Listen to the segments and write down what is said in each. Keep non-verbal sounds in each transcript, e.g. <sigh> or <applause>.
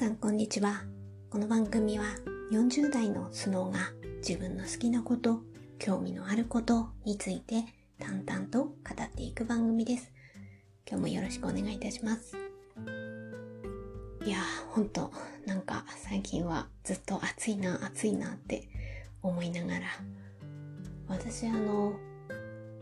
さんこんにちは。この番組は40代のスノーが自分の好きなこと、興味のあることについて淡々と語っていく番組です。今日もよろしくお願いいたします。いやー、ほんと、なんか最近はずっと暑いな、暑いなって思いながら、私あの、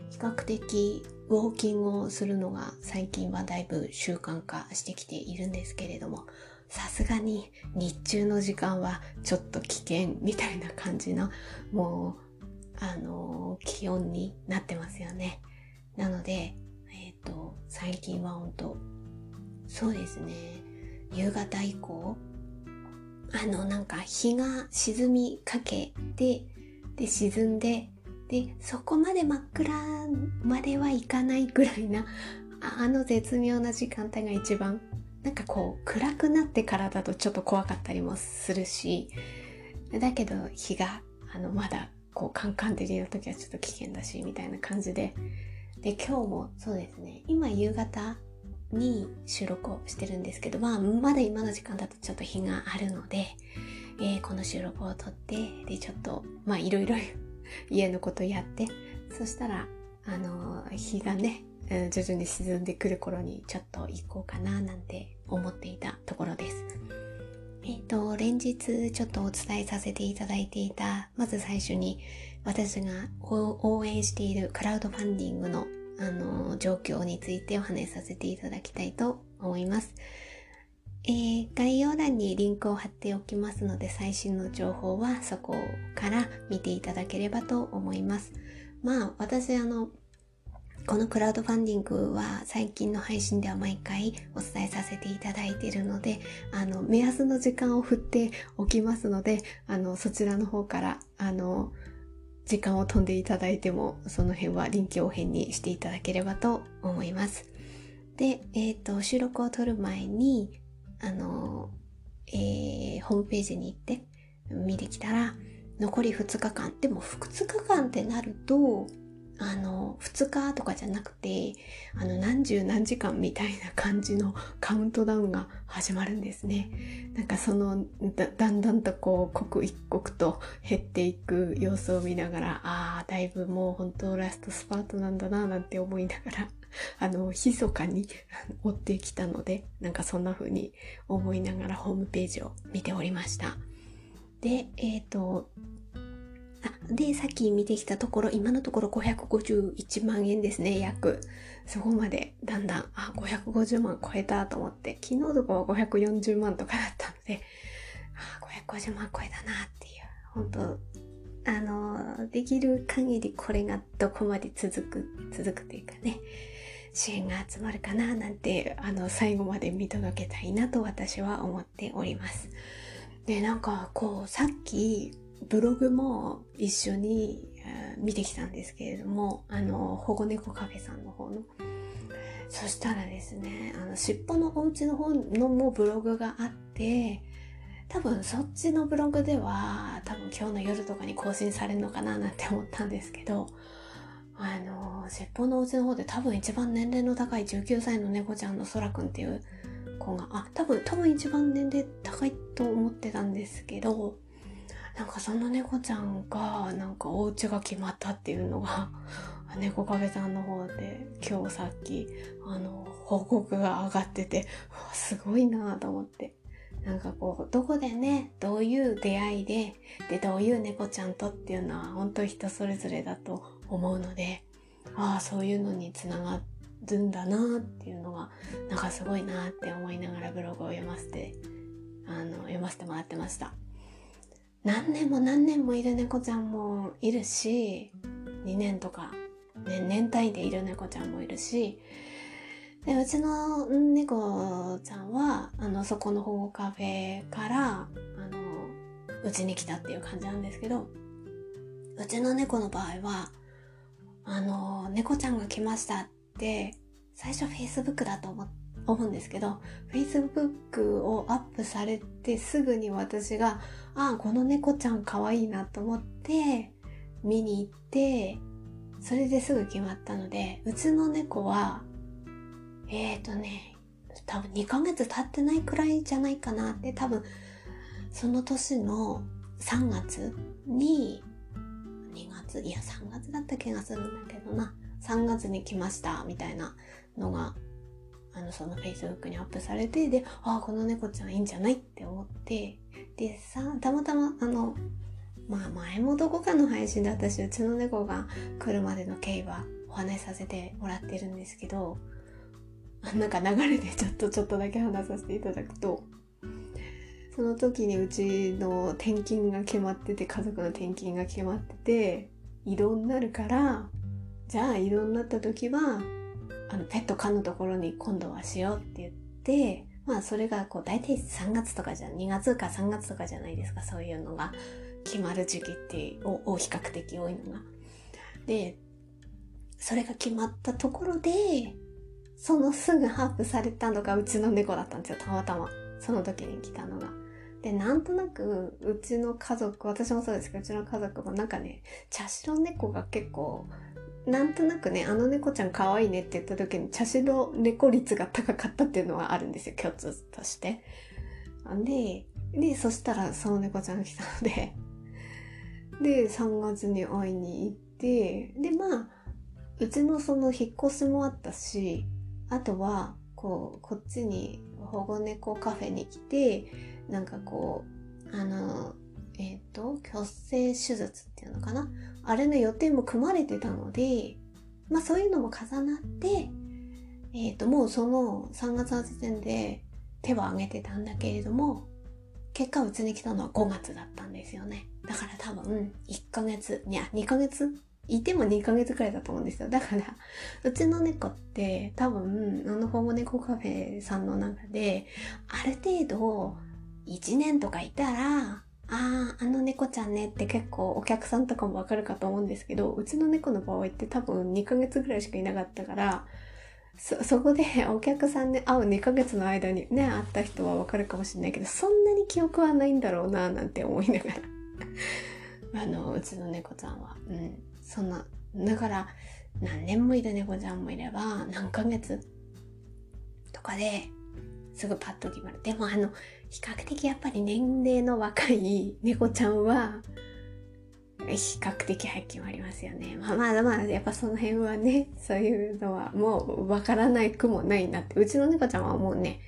比較的ウォーキングをするのが最近はだいぶ習慣化してきているんですけれども、さすがに日中の時間はちょっと危険みたいな感じのもうあの気温になってますよね。なので、えっ、ー、と、最近は本当そうですね、夕方以降、あの、なんか日が沈みかけて、で、沈んで、で、そこまで真っ暗まではいかないぐらいな、あの絶妙な時間帯が一番なんかこう暗くなってからだとちょっと怖かったりもするしだけど日があのまだこうカンカン照りの時はちょっと危険だしみたいな感じで。で今日もそうですね。今夕方に収録をしてるんですけど、まあ、まだ今の時間だとちょっと日があるので、えー、この収録を撮ってでちょっとまあいろいろ <laughs> 家のことやってそしたらあの日がね徐々に沈んでくる頃にちょっと行こうかななんて思っていたところです。えっ、ー、と、連日ちょっとお伝えさせていただいていた、まず最初に私が応援しているクラウドファンディングのあの状況についてお話しさせていただきたいと思います。えー、概要欄にリンクを貼っておきますので最新の情報はそこから見ていただければと思います。まあ私あのこのクラウドファンディングは最近の配信では毎回お伝えさせていただいているので、あの、目安の時間を振っておきますので、あの、そちらの方から、あの、時間を飛んでいただいても、その辺は臨機応変にしていただければと思います。で、えっ、ー、と、収録を撮る前に、あの、えー、ホームページに行って見てきたら、残り2日間。でも2日間ってなると、あの、2日とかじゃなくて、あの、何十何時間みたいな感じの <laughs> カウントダウンが始まるんですね。なんかその、だんだんとこう、刻一刻と減っていく様子を見ながら、ああ、だいぶもう本当ラストスパートなんだな、なんて思いながら、<laughs> あの、密かに <laughs> 追ってきたので、なんかそんな風に思いながらホームページを見ておりました。で、えっ、ー、と、で、さっき見てきたところ、今のところ551万円ですね、約。そこまでだんだん、あ、550万超えたと思って、昨日とかは540万とかだったので、あ、550万超えたなっていう、本当あの、できる限りこれがどこまで続く、続くというかね、支援が集まるかななんて、あの、最後まで見届けたいなと私は思っております。で、なんかこう、さっき、ブログも一緒に見てきたんですけれども、あの、保護猫カフェさんの方の。そしたらですね、あの、尻尾のお家の方のもブログがあって、多分そっちのブログでは、多分今日の夜とかに更新されるのかななんて思ったんですけど、あの、尻尾のお家の方で多分一番年齢の高い19歳の猫ちゃんのそらくんっていう子が、あ、多分、多分一番年齢高いと思ってたんですけど、なんかその猫ちゃんがなんかお家が決まったっていうのが <laughs> 猫カフェさんの方で今日さっきあの報告が上がっててすごいなと思ってなんかこうどこでねどういう出会いででどういう猫ちゃんとっていうのは本当人それぞれだと思うのでああそういうのにつながるんだなっていうのがなんかすごいなって思いながらブログを読ませてあの読ませてもらってました。何年も何年もいる猫ちゃんもいるし、2年とか、ね、年単位でいる猫ちゃんもいるし、で、うちの猫ちゃんは、あの、そこの保護カフェから、あの、うちに来たっていう感じなんですけど、うちの猫の場合は、あの、猫ちゃんが来ましたって、最初 Facebook だと思思うんですけど、Facebook をアップされてすぐに私が、ああ、この猫ちゃん可愛いなと思って見に行って、それですぐ決まったので、うちの猫は、えっ、ー、とね、多分2ヶ月経ってないくらいじゃないかなって多分その年の3月に2月いや3月だった気がするんだけどな。3月に来ましたみたいなのがあのその Facebook にアップされてでああこの猫ちゃんいいんじゃないって思ってでさたまたまあのまあ前もどこかの配信で私うちの猫が来るまでの経緯はお話しさせてもらってるんですけど <laughs> なんか流れでちょっとちょっとだけ話させていただくとその時にうちの転勤が決まってて家族の転勤が決まってて移動になるからじゃあ移動になった時はあのペット飼のところに今度はしようって言ってまあそれがこう大体3月とかじゃ2月か3月とかじゃないですかそういうのが決まる時期ってお比較的多いのが。でそれが決まったところでそのすぐハープされたのがうちの猫だったんですよたまたまその時に来たのが。でなんとなくうちの家族私もそうですけどうちの家族もなんかね茶白猫が結構なんとなくね、あの猫ちゃん可愛いねって言った時に、茶白猫率が高かったっていうのはあるんですよ、共通として。で、で、そしたらその猫ちゃん来たので、<laughs> で、3月に会いに行って、で、まあ、うちのその引っ越しもあったし、あとは、こう、こっちに保護猫カフェに来て、なんかこう、あの、えっ、ー、と、虚勢手術っていうのかな？あれの予定も組まれてたので、まあそういうのも重なって、えっ、ー、と、もうその3月の時点で手は挙げてたんだけれども、結果うちに来たのは5月だったんですよね。だから多分1ヶ月、いや2ヶ月？いても2ヶ月くらいだと思うんですよ。だから、うちの猫って多分、あの保護猫カフェさんの中で、ある程度1年とかいたら、ああ、あの猫ちゃんねって結構お客さんとかもわかるかと思うんですけど、うちの猫の場合って多分2ヶ月ぐらいしかいなかったから、そ、そこでお客さんに会う2ヶ月の間にね、会った人はわかるかもしれないけど、そんなに記憶はないんだろうな、なんて思いながら。<laughs> あの、うちの猫ちゃんは。うん。そんな、だから、何年もいる猫ちゃんもいれば、何ヶ月とかで、すぐパッと決まる。でもあの、比較的やっぱり年齢の若い猫ちゃんは、比較的早く決まりますよね。まあまあまあ、やっぱその辺はね、そういうのはもうわからないくもないなって。うちの猫ちゃんはもうね、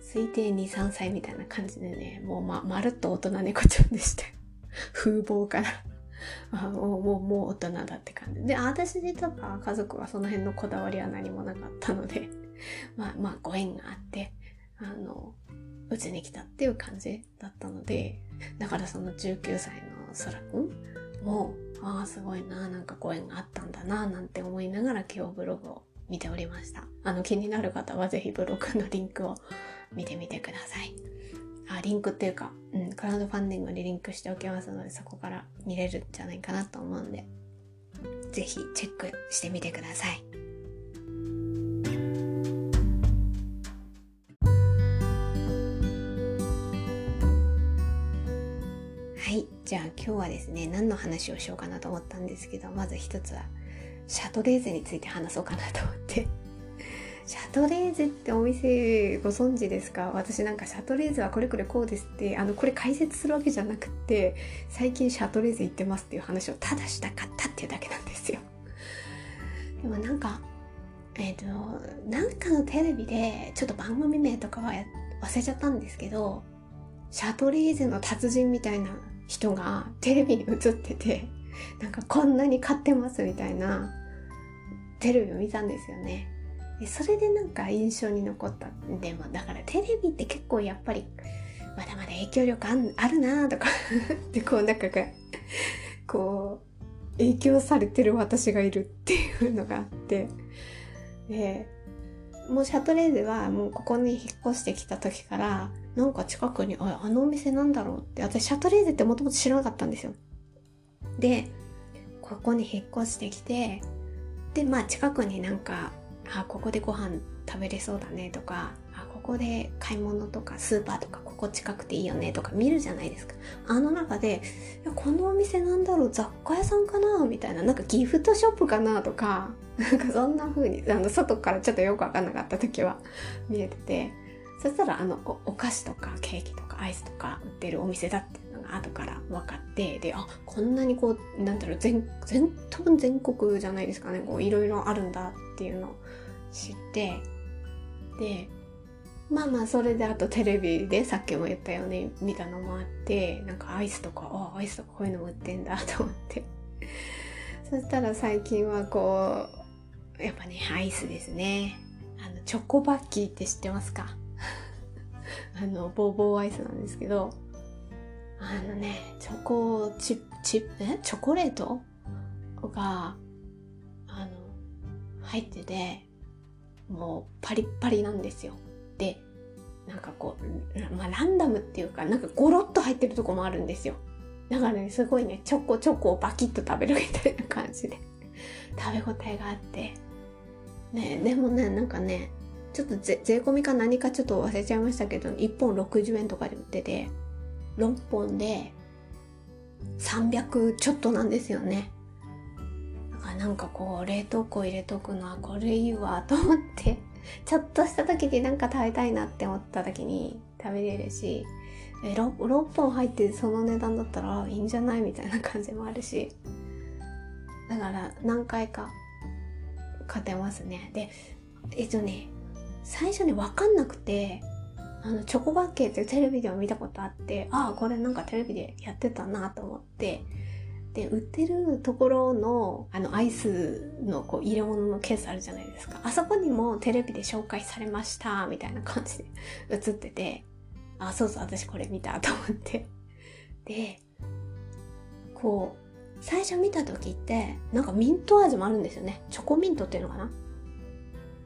推定2、3歳みたいな感じでね、もうま、まるっと大人猫ちゃんでした。<laughs> 風貌から <laughs> あもう、もう、もう大人だって感じ。で、私とか家族はその辺のこだわりは何もなかったので、<laughs> まあまあご縁があって、あの、うちに来たっていう感じだったので、だからその19歳のそらくんも、ああ、すごいな、なんかご縁があったんだな、なんて思いながら今日ブログを見ておりました。あの、気になる方はぜひブログのリンクを見てみてください。あ、リンクっていうか、うん、クラウドファンディングにリンクしておきますので、そこから見れるんじゃないかなと思うんで、ぜひチェックしてみてください。じゃあ今日はですね、何の話をしようかなと思ったんですけど、まず一つは、シャトレーゼについて話そうかなと思って。<laughs> シャトレーゼってお店ご存知ですか？私なんかシャトレーゼはこれこれこうですって、あの、これ解説するわけじゃなくって、最近シャトレーゼ行ってますっていう話をただしたかったっていうだけなんですよ。<laughs> でもなんか、えっ、ー、と、なんかのテレビで、ちょっと番組名とかは忘れちゃったんですけど、シャトレーゼの達人みたいな人がテレビに映っててなんかこんなに買ってますみたいなテレビを見たんですよね。でそれでなんか印象に残ったでもだからテレビって結構やっぱりまだまだ影響力あるなとか <laughs> でこうなんかこう影響されてる私がいるっていうのがあってでもうシャトレーゼはもうここに引っ越してきた時からなんか近くにああのお店なんだろうって。私シャトレーゼってもともと知らなかったんですよ。でここに引っ越してきてでまあ近くになんかあここでご飯食べれそうだねとかあここで買い物とかスーパーとかここ近くていいよねとか見るじゃないですか。あの中でこのお店なんだろう雑貨屋さんかなみたいななんかギフトショップかなとかなんかそんな風にあの外からちょっとよくわかんなかった時は見えててそしたらあのお菓子とかケーキとかアイスとか売ってるお店だっていうのが後から分かってであこんなにこうなんだろう全全多分全国じゃないですかね。いろいろあるんだっていうのを知ってでまあまあそれであとテレビでさっきも言ったように見たのもあってなんかアイスとかあアイスとかこういうのも売ってんだと思って。そしたら最近はこうやっぱねアイスですね。あのチョコバッキーって知ってますか？<laughs> あのボーボーアイスなんですけどあのねチョコチップチップ？チョコレート？があの入っててもうパリッパリなんですよ。でなんかこう、まあ、ランダムっていうかなんかゴロッと入ってるとこもあるんですよ。だからねすごいねチョコチョコをバキッと食べるみたいな感じで。<laughs> 食べ応えがあって。ねでもねなんかねちょっと税込みか何かちょっと忘れちゃいましたけど1本60円とかで売ってて6本で300ちょっとなんですよね。だからなんかこう冷凍庫入れとくのはこれいいわと思ってちょっとした時になんか食べたいなって思った時に食べれるしえ 6, 6本入ってその値段だったらいいんじゃないみたいな感じもあるし。だから何回か勝てますね。でえっとね最初に分かんなくてあのチョコバッケーってテレビでも見たことあってああこれなんかテレビでやってたなと思ってで売ってるところのあのアイスのこう入れ物のケースあるじゃないですか。あそこにもテレビで紹介されましたみたいな感じで <laughs> 映っててあそうそう私これ見たと思って。でこう最初見た時ってなんかミント味もあるんですよね。チョコミントっていうのかな。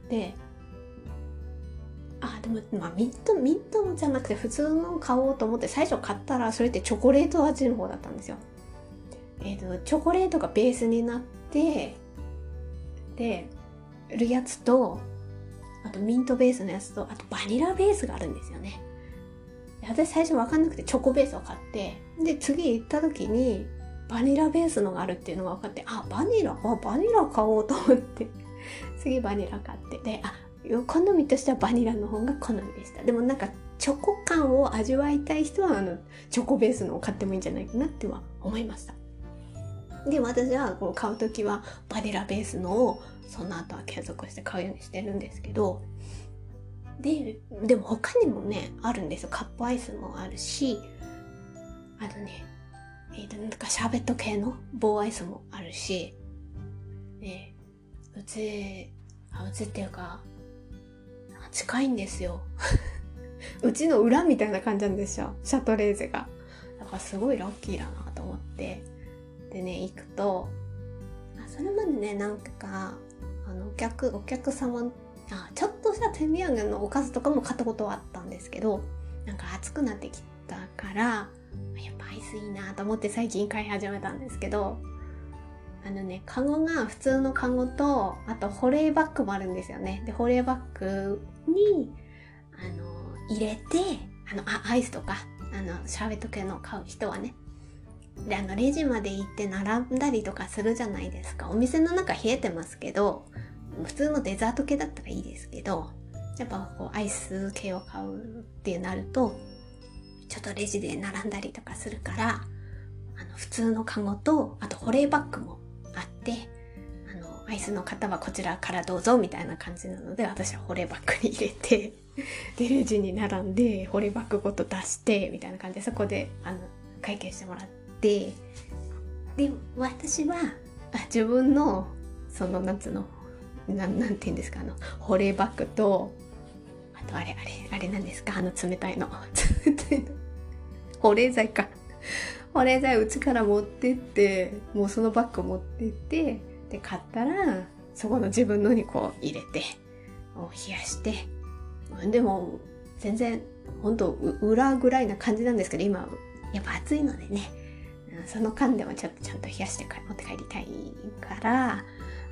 であでも、まあ、ミントミントじゃなくて普通の買おうと思って最初買ったらそれってチョコレート味の方だったんですよ。えっ、ー、とチョコレートがベースになってでるやつとあとミントベースのやつとあとバニラベースがあるんですよね。私最初分かんなくてチョコベースを買ってで次行った時にバニラベースのがあるっていうのが分かってあバニラあバニラ買おうと思って。<laughs> 次バニラ買って。であ好みとしてはバニラの方が好みでした。でもなんかチョコ感を味わいたい人はあのチョコベースのを買ってもいいんじゃないかなっては思いました。で私はこう買う時はバニラベースのをその後は継続して買うようにしてるんですけど。ででも他にもねあるんですよ。カップアイスもあるし。あとねえー、なんかシャーベット系の棒アイスもあるしねうちあうちっていうか近いんですよ。<laughs> うちの裏みたいな感じなんですよ。シャトレーゼが。だからすごいラッキーだなと思って。でね行くとあそれまでねなんかあのお客お客様あちょっとした手土産のおかずとかも買ったことはあったんですけどなんか暑くなってきたからやっぱアイスいいなと思って最近買い始めたんですけどあのね、カゴが普通のカゴと、あと保冷バッグもあるんですよね。で、保冷バッグに、あの、入れて、あの、あアイスとか、あの、シャーベット系の買う人はね。で、あの、レジまで行って並んだりとかするじゃないですか。お店の中冷えてますけど、普通のデザート系だったらいいですけど、やっぱこう、アイス系を買うってなると、ちょっとレジで並んだりとかするから、あの、普通のカゴと、あと保冷バッグもあってあのアイスの方はこちらからどうぞみたいな感じなので私は保冷バッグに入れて <laughs> でレジに並んで保冷バッグごと出してみたいな感じでそこであの会計してもらってで私はあ自分のその夏のななんて言うんですかあの保冷バッグととあれあれあれなんですか？あの冷たいの。<laughs> 保冷剤か。保冷剤うちから持ってってもうそのバッグ持ってってで買ったらそこの自分のにこう入れて冷やして。でも全然本当裏ぐらいな感じなんですけど今やっぱ暑いのでね。その間でもちょっとちゃんと冷やして持って帰りたいから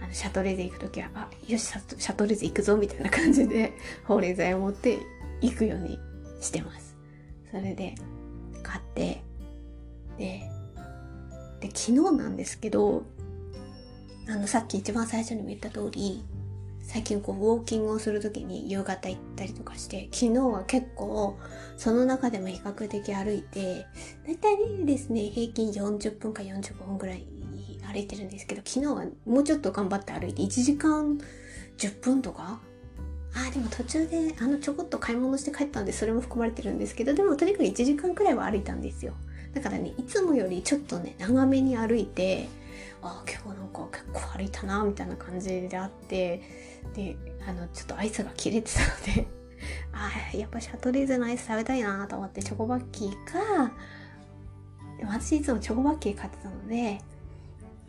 あのシャトレーゼ行く時はあよしシャトレーゼ行くぞみたいな感じで保冷剤を持って行くようにしてます。それで買ってでで昨日なんですけどあの、さっき一番最初にも言った通り、最近こう、ウォーキングをするときに夕方行ったりとかして、昨日は結構、その中でも比較的歩いて、だいたいですね、平均40分か45分ぐらい歩いてるんですけど、昨日はもうちょっと頑張って歩いて、1時間10分とか？あでも途中であのちょこっと買い物して帰ったんでそれも含まれてるんですけどでもとにかく1時間くらいは歩いたんですよ。だからねいつもよりちょっとね長めに歩いてあ今日なんか結構歩いたなみたいな感じであってであのちょっとアイスが切れてたので <laughs> あやっぱシャトレーゼのアイス食べたいなと思ってチョコバッキーか私いつもチョコバッキー買ってたので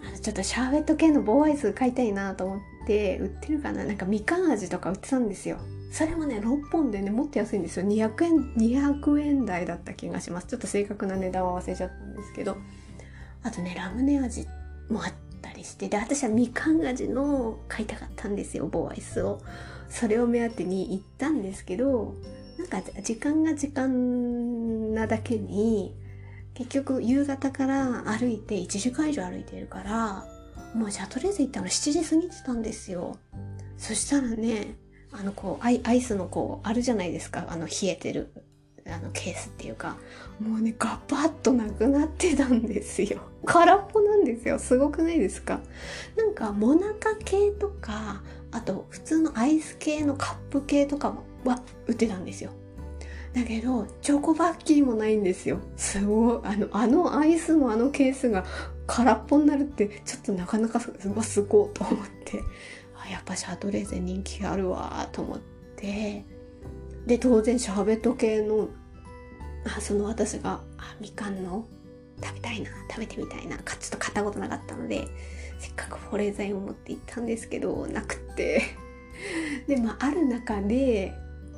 あのちょっとシャーベット系の棒アイス買いたいなと思って売ってるかな。なんかみかん味とか売ってたんですよ。それもね6本でねもっと安いんですよ。200円200円台だった気がします。ちょっと正確な値段は忘れちゃったんですけど。あとねラムネ味もあったりして。で私はみかん味の買いたかったんですよ棒アイスを。それを目当てに行ったんですけどなんか時間が時間なだけに結局夕方から歩いて1時間以上歩いているからもうシャトレーゼ行ったの7時過ぎてたんですよ。そしたらねあのこうアイアイスのこうあるじゃないですか。あの冷えてるあのケースっていうか。もうねガバッとなくなってたんですよ。<laughs> 空っぽなんですよ。すごくないですか？なんかモナカ系とかあと普通のアイス系のカップ系とかは売ってたんですよ。だけど、チョコバッキーもないんですよ。すごい。あの、あのアイスのあのケースが空っぽになるって、ちょっとなかなかすごいと思って、あ、やっぱシャトレーゼ人気あるわと思って、で、当然シャーベット系の、あその私が、あ、みかんの食べたいな、食べてみたいな、かちょっと買ったことなかったので、せっかく保冷剤を持って行ったんですけど、なくって。で、まあ、ある中で、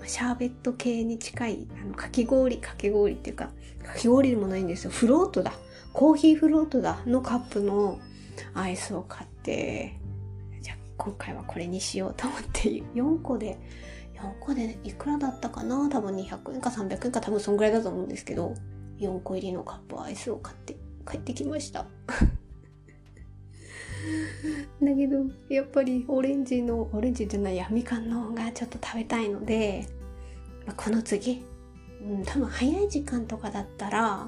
シャーベット系に近いあのかき氷かき氷っていうかかき氷でもないんですよ。フロートだ。コーヒーフロートだ。のカップのアイスを買ってじゃあ今回はこれにしようと思って4個で4個でいくらだったかな？多分200円か300円か多分そんぐらいだと思うんですけど4個入りのカップアイスを買って帰ってきました。<laughs> だけどやっぱりオレンジのオレンジじゃないやみかんの方がちょっと食べたいので、まあ、この次、うん、多分早い時間とかだったら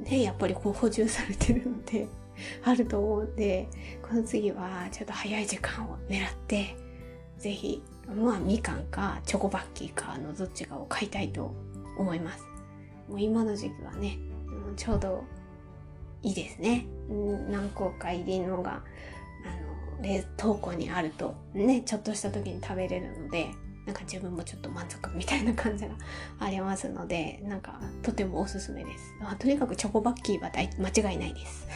ねやっぱりこう補充されてるので <laughs> あると思うんでこの次はちょっと早い時間を狙って是非まあみかんかチョコバッキーかのどっちかを買いたいと思いますもう今の時期はね、うん、ちょうどいいですね。うん何個か入りのが、あの、冷凍庫にあると、ね、ちょっとした時に食べれるので、なんか自分もちょっと満足みたいな感じがありますので、なんかとてもおすすめです。あとにかくチョコバッキーは間違いないです。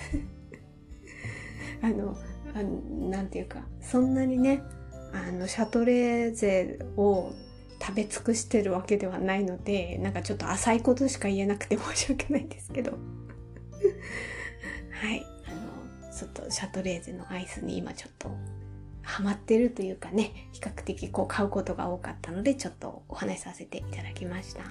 <laughs> あの、あのなんていうか、そんなにね、あの、シャトレーゼを食べ尽くしてるわけではないので、なんかちょっと浅いことしか言えなくて申し訳ないんですけど。<laughs> はい。あの、ちょっとシャトレーゼのアイスに今ちょっとハマってるというかね、比較的こう買うことが多かったので、ちょっとお話しさせていただきました。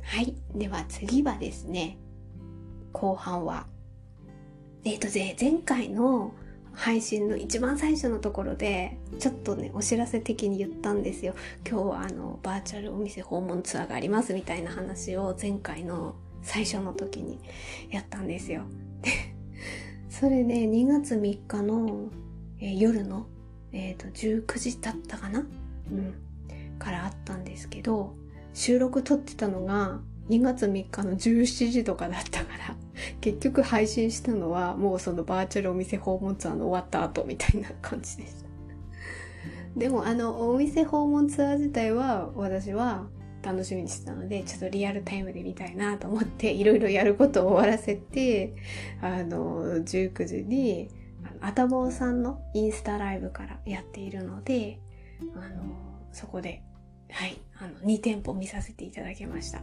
はい。では次はですね、後半は、えっ、ー、と、前回の配信の一番最初のところでちょっとねお知らせ的に言ったんですよ。今日はあのバーチャルお店訪問ツアーがありますみたいな話を前回の最初の時にやったんですよ。で <laughs> それで2月3日の、えー、夜の、えーと、19時だったかな？うん。からあったんですけど収録撮ってたのが2月3日の17時とかだったから結局配信したのはもうそのバーチャルお店訪問ツアーの終わった後みたいな感じでした。でもあのお店訪問ツアー自体は私は楽しみにしてたのでちょっとリアルタイムで見たいなと思っていろいろやることを終わらせてあの19時にあたぼうさんのインスタライブからやっているのであのそこではいあの2店舗見させていただきました。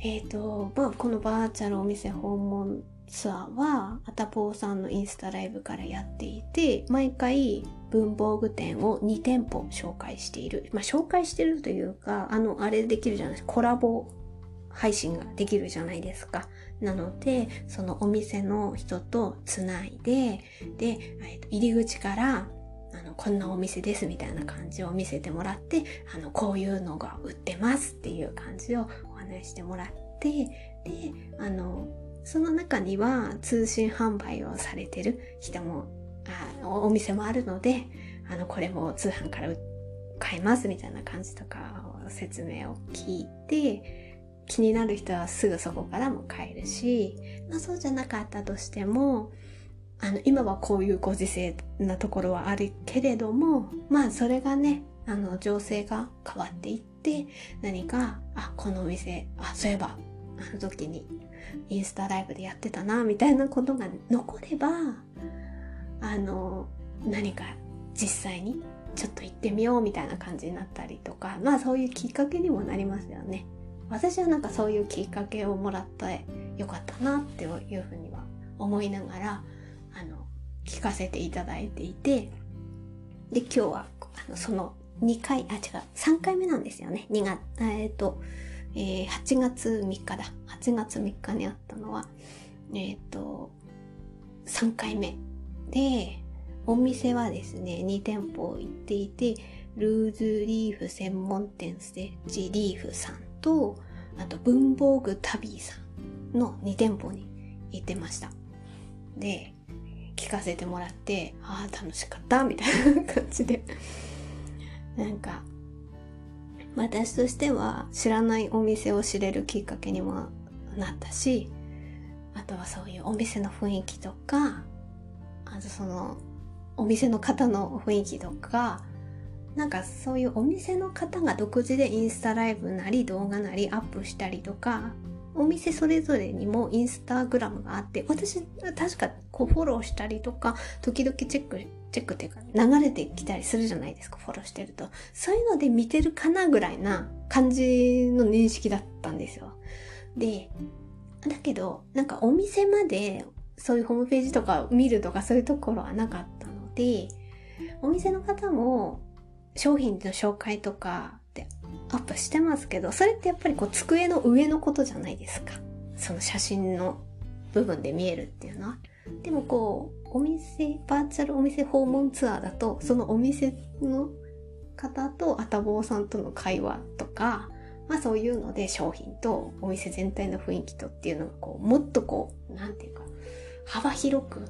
え、ー、と、まあ、このバーチャルお店訪問ツアーはアタポーさんのインスタライブからやっていて毎回文房具店を2店舗紹介している。まあ紹介してるというかあのあれできるじゃないですか。コラボ配信ができるじゃないですか。なのでそのお店の人とつないでで、入り口からあのこんなお店ですみたいな感じを見せてもらってあのこういうのが売ってますっていう感じをお話してもらってであのその中には通信販売をされてる人もあお店もあるのであのこれも通販から買えますみたいな感じとか説明を聞いて気になる人はすぐそこからも買えるし、まあ、そうじゃなかったとしてもあの今はこういうご時世なところはあるけれどもまあそれがねあの情勢が変わっていって何かあこのお店あそういえばあの時にインスタライブでやってたなみたいなことが残ればあの何か実際にちょっと行ってみようみたいな感じになったりとかまあそういうきっかけにもなりますよね。私はなんかそういうきっかけをもらってよかったなっていうふうには思いながらあの聞かせていただいていてで今日はあのその2回あ違う。3回目なんですよね。2月えっ、ー、と、えー、8月3日だ。8月3日にあったのはえっ、ー、と3回目でお店はですね2店舗行っていてルーズリーフ専門店ステッチリーフさんとあと文房具タビーさんの2店舗に行ってました。で聞かせてもらってああ楽しかったみたいな感じで。なんか私としては知らないお店を知れるきっかけにもなったしあとはそういうお店の雰囲気とかあとそのお店の方の雰囲気とかなんかそういうお店の方が独自でインスタライブなり動画なりアップしたりとかお店それぞれにもインスタグラムがあって私確かこうフォローしたりとか時々チェックチェックっていうか流れてきたりするじゃないですかフォローしてるとそういうので見てるかなぐらいな感じの認識だったんですよでだけどなんかお店までそういうホームページとか見るとかそういうところはなかったのでお店の方も商品の紹介とかでアップしてますけど、それってやっぱりこう机の上のことじゃないですか。その写真の部分で見えるっていうのは。でもこう、お店、バーチャルお店訪問ツアーだと、そのお店の方とアタボーさんとの会話とか、まあそういうので商品とお店全体の雰囲気とっていうのがこう、もっとこう、なんていうか、幅広く、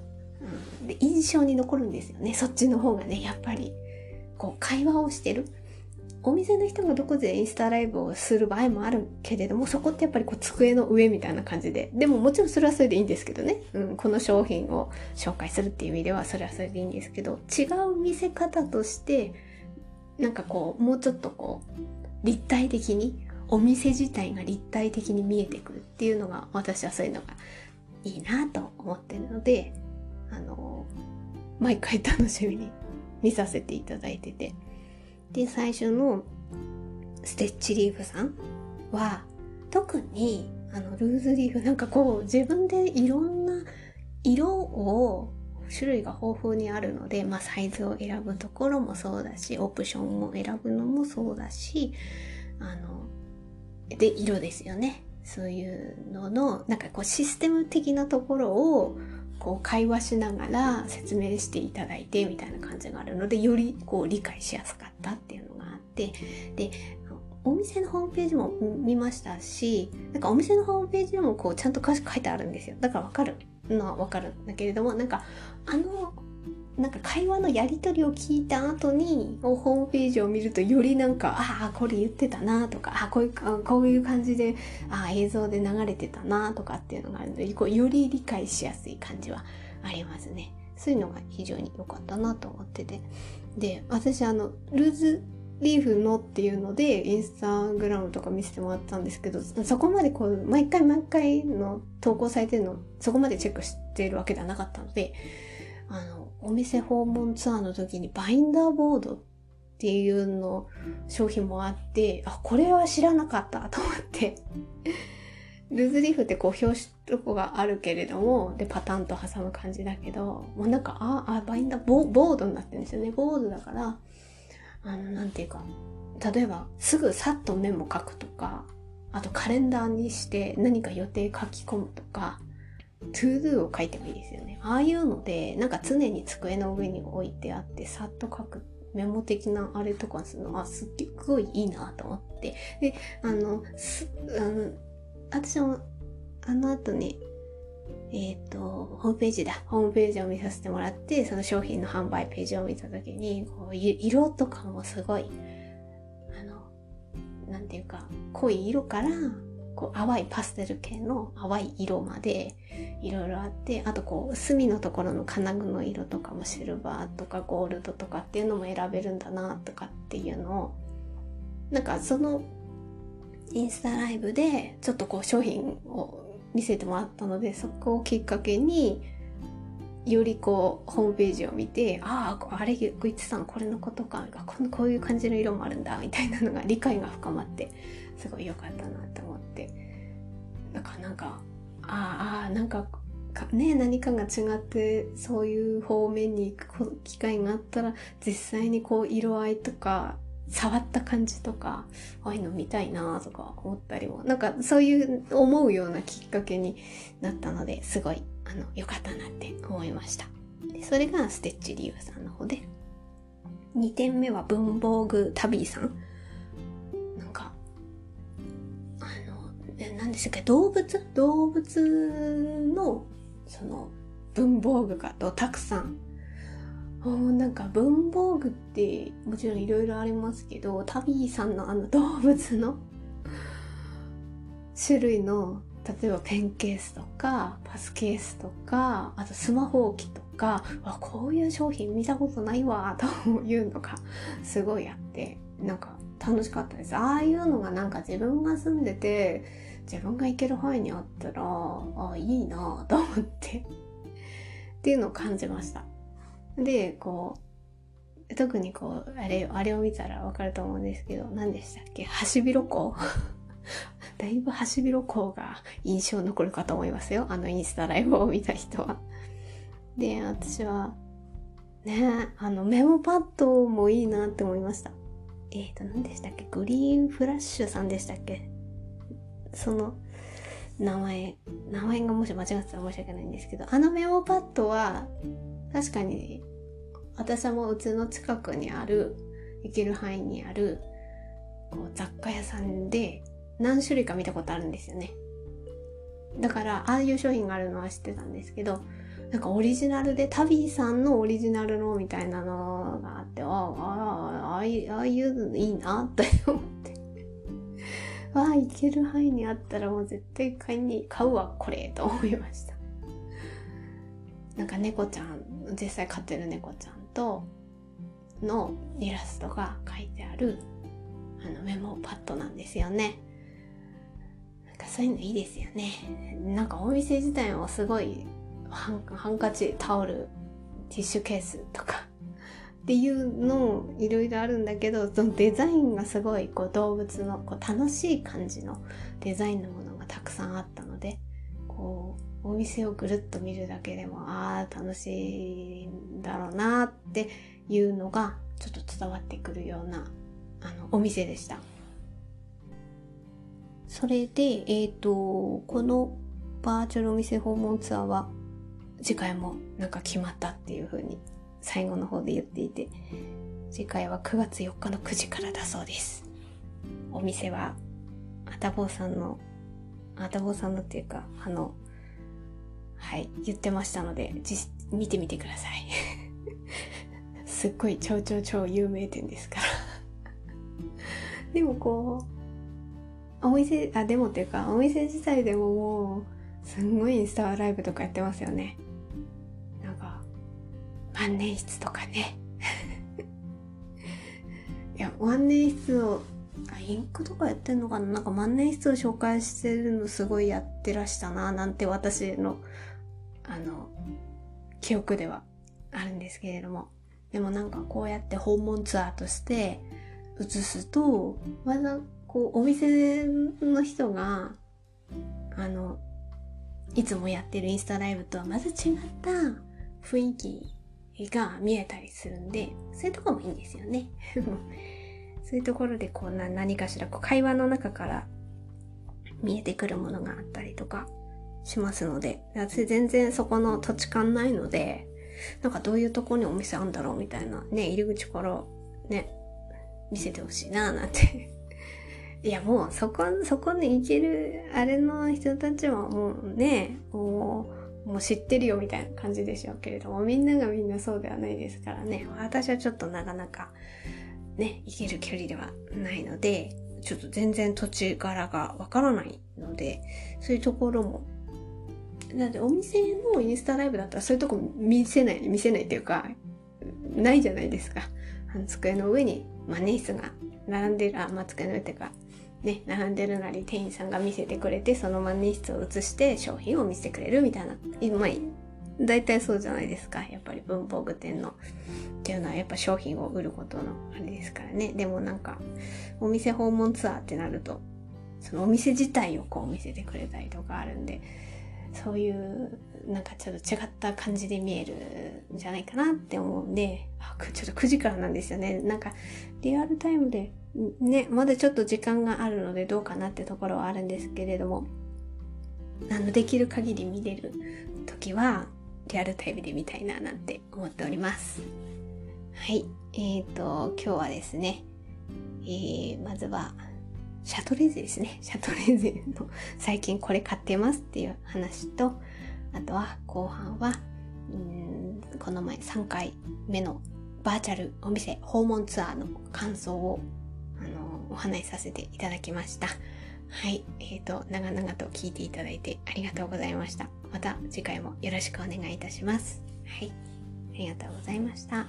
うん、で印象に残るんですよね。そっちの方がね、やっぱり。こう会話をしてる。お店の人がどこでインスタライブをする場合もあるけれども、そこってやっぱりこう机の上みたいな感じで。でももちろんそれはそれでいいんですけどね。うん、この商品を紹介するっていう意味ではそれはそれでいいんですけど、違う見せ方として、なんかこう、もうちょっとこう、立体的に、お店自体が立体的に見えてくるっていうのが、私はそういうのがいいなと思ってるので、あの、毎回楽しみに見させていただいてて。で、最初のステッチリーフさんは、特にあのルーズリーフなんかこう自分でいろんな色を種類が豊富にあるので、まあ、サイズを選ぶところもそうだしオプションを選ぶのもそうだしあので色ですよね。そういうののなんかこうシステム的なところをこう会話しながら説明していただいてみたいな感じがあるのでよりこう理解しやすかったっていうのがあってでお店のホームページも見ましたしなんかお店のホームページでもこうちゃんと詳しく書いてあるんですよ。だからわかるのはわかるんだけれどもなんかあのなんか会話のやり取りを聞いた後にホームページを見るとよりなんかああこれ言ってたなとかあこういうこういう感じであ映像で流れてたなとかっていうのがあるのでこうより理解しやすい感じはありますね。そういうのが非常に良かったなと思ってて。で私あのルーズリーフのっていうのでインスタグラムとか見せてもらったんですけどそこまでこう毎回毎回の投稿されてるのそこまでチェックしてるわけではなかったのであのお店訪問ツアーの時にバインダーボードっていうの商品もあってあこれは知らなかったと思って <laughs> ルーズリーフってこう表紙とこがあるけれども、で、パタンと挟む感じだけど、もうなんか、あ、あ、バインダーボ、ードになってるんですよね。ボードだから、あの、なんていうか、例えば、すぐさっとメモ書くとか、あとカレンダーにして何か予定書き込むとか、To Do を書いてもいいですよね。ああいうので、なんか常に机の上に置いてあって、さっと書くメモ的なあれとかするのはすっごいいいなと思って。で、あの、す、あの、私もあの後に、えっ、ー、と、ホームページだ。ホームページを見させてもらって、その商品の販売ページを見たときに、こう色とかもすごい、あの、なんていうか、濃い色から、こう淡いパステル系の淡い色までいろいろあってあとこう隅のところの金具の色とかもシルバーとかゴールドとかっていうのも選べるんだなとかっていうのをなんかそのインスタライブでちょっとこう商品を見せてもらったのでそこをきっかけによりこうホームページを見てあああれグイッチさんこれのことかこういう感じの色もあるんだみたいなのが理解が深まってすごい良かったなと思って。だからなんかああなんかね何かが違ってそういう方面に行く機会があったら実際にこう色合いとか触った感じとかああいうの見たいなとか思ったりもなんかそういう思うようなきっかけになったのですごいあの良かったなって思いました。でそれがステッチリュウさんの方で。2点目は文房具タビーさん。なんかあの何でしたっけ？動物？動物のその文房具がとたくさん。なんか文房具ってもちろんいろいろありますけどタビーさんのあの動物の種類の例えばペンケースとかパスケースとかあとスマホ置きとかわこういう商品見たことないわ <laughs> というのがすごいあってなんか楽しかったです。ああいうのがなんか自分が住んでて自分が行ける範囲にあったらあいいなと思ってっていうのを感じました。でこう特にこうあれあれを見たらわかると思うんですけど何でしたっけ？ハシビロコウだいぶハシビロコウが印象残るかと思いますよ。あのインスタライブを見た人は。で私はねあのメモパッドもいいなって思いました。えっ、ー、と何でしたっけ？グリーンフラッシュさんでしたっけ？その名前、名前がもし間違ってたら申し訳ないんですけど、あのメモパッドは確かに私もうちの近くにある、行ける範囲にあるこう雑貨屋さんで何種類か見たことあるんですよね。だから、ああいう商品があるのは知ってたんですけど、なんかオリジナルで、タビーさんのオリジナルのみたいなのがあって、ああ、ああ、ああいうのいいなって思って。<laughs> わあ、いける範囲にあったらもう絶対買いに、買うわ、これ、と思いました。なんか猫ちゃん、実際飼ってる猫ちゃんと、のイラストが書いてある、あのメモパッドなんですよね。かそういうのいいですよね。なんかお店自体もすごいハンハンカチ、タオル、ティッシュケースとかっていうのいろいろあるんだけどそのデザインがすごいこう動物のこう楽しい感じのデザインのものがたくさんあったのでこうお店をぐるっと見るだけでもああ楽しいんだろうなっていうのがちょっと伝わってくるようなあのお店でした。それで、えっ、ー、と、このバーチャルお店訪問ツアーは次回もなんか決まったっていう風に最後の方で言っていて、次回は9月4日の9時からだそうです。お店は、あたぼうさんの、あたぼうさんのっていうか、あの、はい、言ってましたので、見てみてください。<laughs> すっごい超超超有名店ですから <laughs> でもこう、お店、あ、でもっていうか、お店自体でももう、すんごいインスタライブとかやってますよね。なんか。万年筆とかね。<laughs> いや万年筆をあインクとかやってんのかな？なんか万年筆を紹介してるのすごいやってらしたななんて私のあの記憶ではあるんですけれども。でもなんかこうやって訪問ツアーとして映すとまだこうお店の人があの、いつもやってるインスタライブとはまず違った雰囲気が見えたりするんで、そういうとこもいいんですよね。<laughs> そういうところでこうな何かしらこう会話の中から見えてくるものがあったりとかしますので、私全然そこの土地勘ないので、なんかどういうとこにお店あるんだろうみたいなね、入り口からね、見せてほしいななんていやもうそこ、そこに行けるあれの人たちはもうね、もう、もう知ってるよみたいな感じでしょうけれども、みんながみんなそうではないですからね、私はちょっとなかなかね、行ける距離ではないので、ちょっと全然土地柄がわからないので、そういうところもだってお店のインスタライブだったらそういうとこ見せない、見せないっていうか、ないじゃないですか。あの机の上に万年筆が並んでる、あ、まあ、机の上っていうか、ね、並んでるなり店員さんが見せてくれて、その万年筆を写して商品を見せてくれるみたいな。まあ、大体そうじゃないですか。やっぱり文房具店のっていうのはやっぱ商品を売ることのあれですからね。でもなんか、お店訪問ツアーってなると、そのお店自体をこう見せてくれたりとかあるんで、そういうなんかちょっと違った感じで見えるんじゃないかなって思うんで、あちょっと9時からなんですよね。なんかリアルタイムでね、まだちょっと時間があるのでどうかなってところはあるんですけれども、あの、できる限り見れる時はリアルタイムで見たいななんて思っております。はい。えっ、ー、と、今日はですね、えー、まずはシャトレーゼですね。<laughs> シャトレーゼの最近これ買ってますっていう話と、あとは後半は、うんこの前3回目のバーチャルお店訪問ツアーの感想をあのお話しさせていただきました。はい、えーと、長々と聞いていただいてありがとうございました。また次回もよろしくお願いいたします。はい、ありがとうございました。